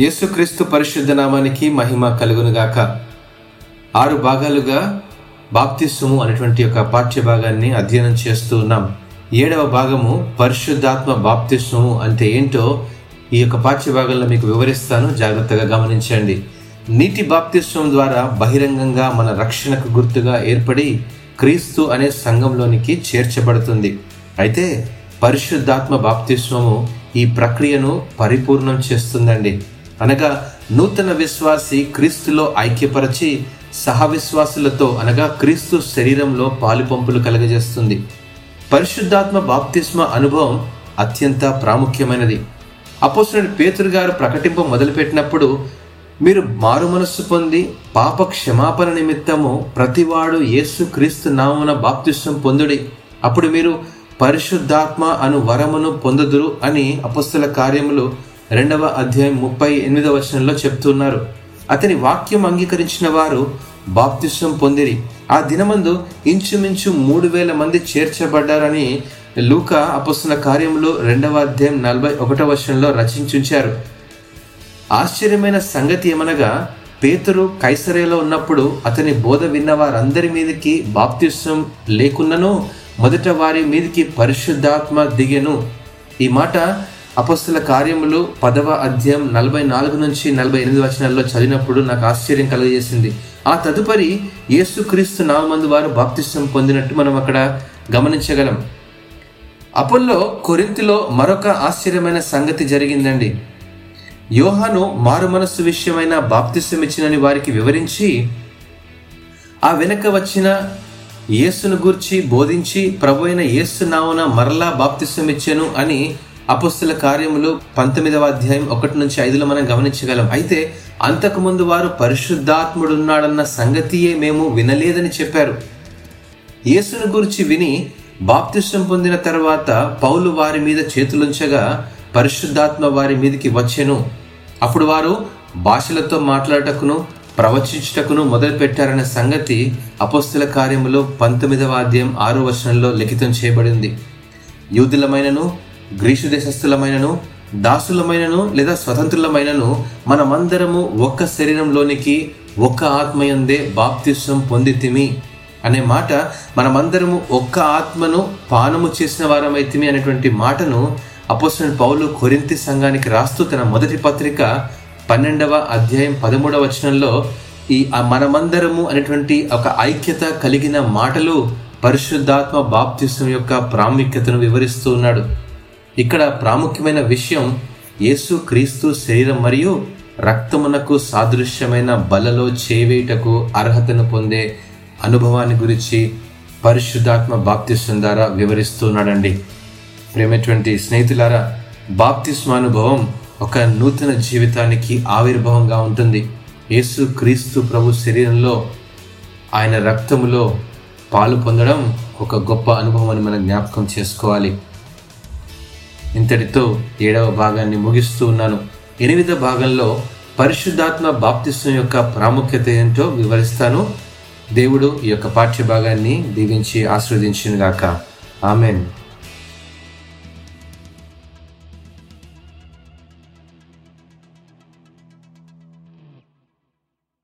యేసుక్రీస్తు పరిశుద్ధ నామానికి మహిమ కలుగునుగాక. ఆరు భాగాలుగా బాప్తిస్సుము అనేటువంటి ఒక పాఠ్య భాగాన్ని అధ్యయనం చేస్తూ ఉన్నాం. ఏడవ భాగము పరిశుద్ధాత్మ బాప్తిస్సుము అంటే ఏంటో ఈ యొక్క పాఠ్యభాగంలో మీకు వివరిస్తాను. జాగ్రత్తగా గమనించండి. నీటి బాప్తిస్వం ద్వారా బహిరంగంగా మన రక్షణకు గుర్తుగా ఏర్పడి క్రీస్తు అనే సంఘంలోనికి చేర్చబడుతుంది. అయితే పరిశుద్ధాత్మ బాప్తిస్వము ఈ ప్రక్రియను పరిపూర్ణం చేస్తుందండి. అనగా నూతన విశ్వాసి క్రీస్తులో ఐక్యపరచి సహవిశ్వాసులతో అనగా క్రీస్తు శరీరంలో పాలుపంపులు కలగజేస్తుంది. పరిశుద్ధాత్మ బాప్తిస్మ అనుభవం అత్యంత ప్రాముఖ్యమైనది. అపోసరుడు పేతురు గారు ప్రకటింపు మొదలుపెట్టినప్పుడు మీరు మారు మనస్సు పొంది పాప క్షమాపణ నిమిత్తము ప్రతివాడు యేసు క్రీస్తు నామమున బాప్తిస్వం పొందుడి. అప్పుడు మీరు పరిశుద్ధాత్మ అను వరమును పొందుదురు అని అపుస్తల కార్యములు రెండవ అధ్యాయం ముప్పై ఎనిమిదవ వచనంలో చెప్తున్నారు. అతని వాక్యం అంగీకరించిన వారు బాప్తిష్టం పొందిరి. ఆ దినమందు ఇంచుమించు మూడు వేల మంది చేర్చబడ్డారని లూక అపస్తున్న కార్యంలో రెండవ అధ్యాయం నలభై ఒకటవ వర్షంలో రచించుంచారు. ఆశ్చర్యమైన సంగతి ఏమనగా పేతురు కైసరేలో ఉన్నప్పుడు అతని బోధ విన్న వారందరి మీదకి బాప్తిష్టం లేకున్నను మొదట వారి మీదకి పరిశుద్ధాత్మ దిగెను. ఈ మాట అపస్తుల కార్యములు పదవ అధ్యాయం నలభై నాలుగు నుంచి నలభై ఎనిమిది వచనాల్లో చదివినప్పుడు నాకు ఆశ్చర్యం కలుగజేసింది. ఆ తదుపరి యేసుక్రీస్తు నామందు వారు బాప్తిష్టం పొందినట్టు మనం అక్కడ గమనించగలం. అపోల్లో కొరింతిలో మరొక ఆశ్చర్యమైన సంగతి జరిగిందండి. యోహాను మారు మనస్సు విషయమైన బాప్తిష్టం ఇచ్చినని వారికి వివరించి ఆ వెనక వచ్చిన యేసును గూర్చి బోధించి ప్రభు అయిన యేసు నావున మరలా బాప్తిష్టం ఇచ్చాను అని అపుస్తుల కార్యములు పంతొమ్మిదవ అధ్యాయం ఒకటి నుంచి ఐదులో మనం గమనించగలం. అయితే అంతకుముందు వారు పరిశుద్ధాత్ముడున్నాడన్న సంగతియే మేము వినలేదని చెప్పారు. యేసును గురించి విని బాప్తిష్టం పొందిన తర్వాత పౌలు వారి మీద చేతులుంచగా పరిశుద్ధాత్మ వారి మీదకి వచ్చెను. అప్పుడు వారు భాషలతో మాట్లాడటకును ప్రవచించుటకును మొదలుపెట్టారనే సంగతి అపోస్తుల కార్యములో పంతొమ్మిదవ అధ్యాయం ఆరో వచనంలో లిఖితం చేయబడింది. యూదులమైనను గ్రీసు దేశస్థులమైనను దాసులమైనను లేదా స్వతంత్రులమైనను మనమందరము ఒక్క శరీరంలోనికి ఒక్క ఆత్మయందే బాప్తిస్వం పొందితిమి అనే మాట మనమందరము ఒక్క ఆత్మను పానము చేసిన వారమైతిమి అనేటువంటి మాటను అపోసిన పౌలు కొరింతి సంఘానికి రాస్తూ తన మొదటి పత్రిక పన్నెండవ అధ్యాయం పదమూడవ వచనంలో ఈ మనమందరము అనేటువంటి ఒక ఐక్యత కలిగిన మాటలు పరిశుద్ధాత్మ బాప్తిస్వం యొక్క ప్రాముఖ్యతను వివరిస్తూ ఉన్నాడు. ఇక్కడ ప్రాముఖ్యమైన విషయం యేసు క్రీస్తు శరీరం మరియు రక్తమునకు సాదృశ్యమైన బలలో చేవేటకు అర్హతను పొందే అనుభవాన్ని గురించి పరిశుద్ధాత్మ బాప్తిస్వం ద్వారా వివరిస్తున్నాడండి. ప్రేమటువంటి స్నేహితులారా బాప్తిస్మానుభవం ఒక నూతన జీవితానికి ఆవిర్భావంగా ఉంటుంది. యేసు క్రీస్తు ప్రభు శరీరంలో ఆయన రక్తములో పాలు పొందడం ఒక గొప్ప అనుభవం అని మనం జ్ఞాపకం చేసుకోవాలి. ఇంతటితో ఏడవ భాగాన్ని ముగిస్తూ ఉన్నాను. ఎనిమిదవ భాగంలో పరిశుద్ధాత్మ బాప్తిస్వం యొక్క ప్రాముఖ్యత ఏంటో వివరిస్తాను. దేవుడు ఈ యొక్క పాఠ్య భాగాన్ని దీవించి ఆస్వాదించినగాక ఆమెన్.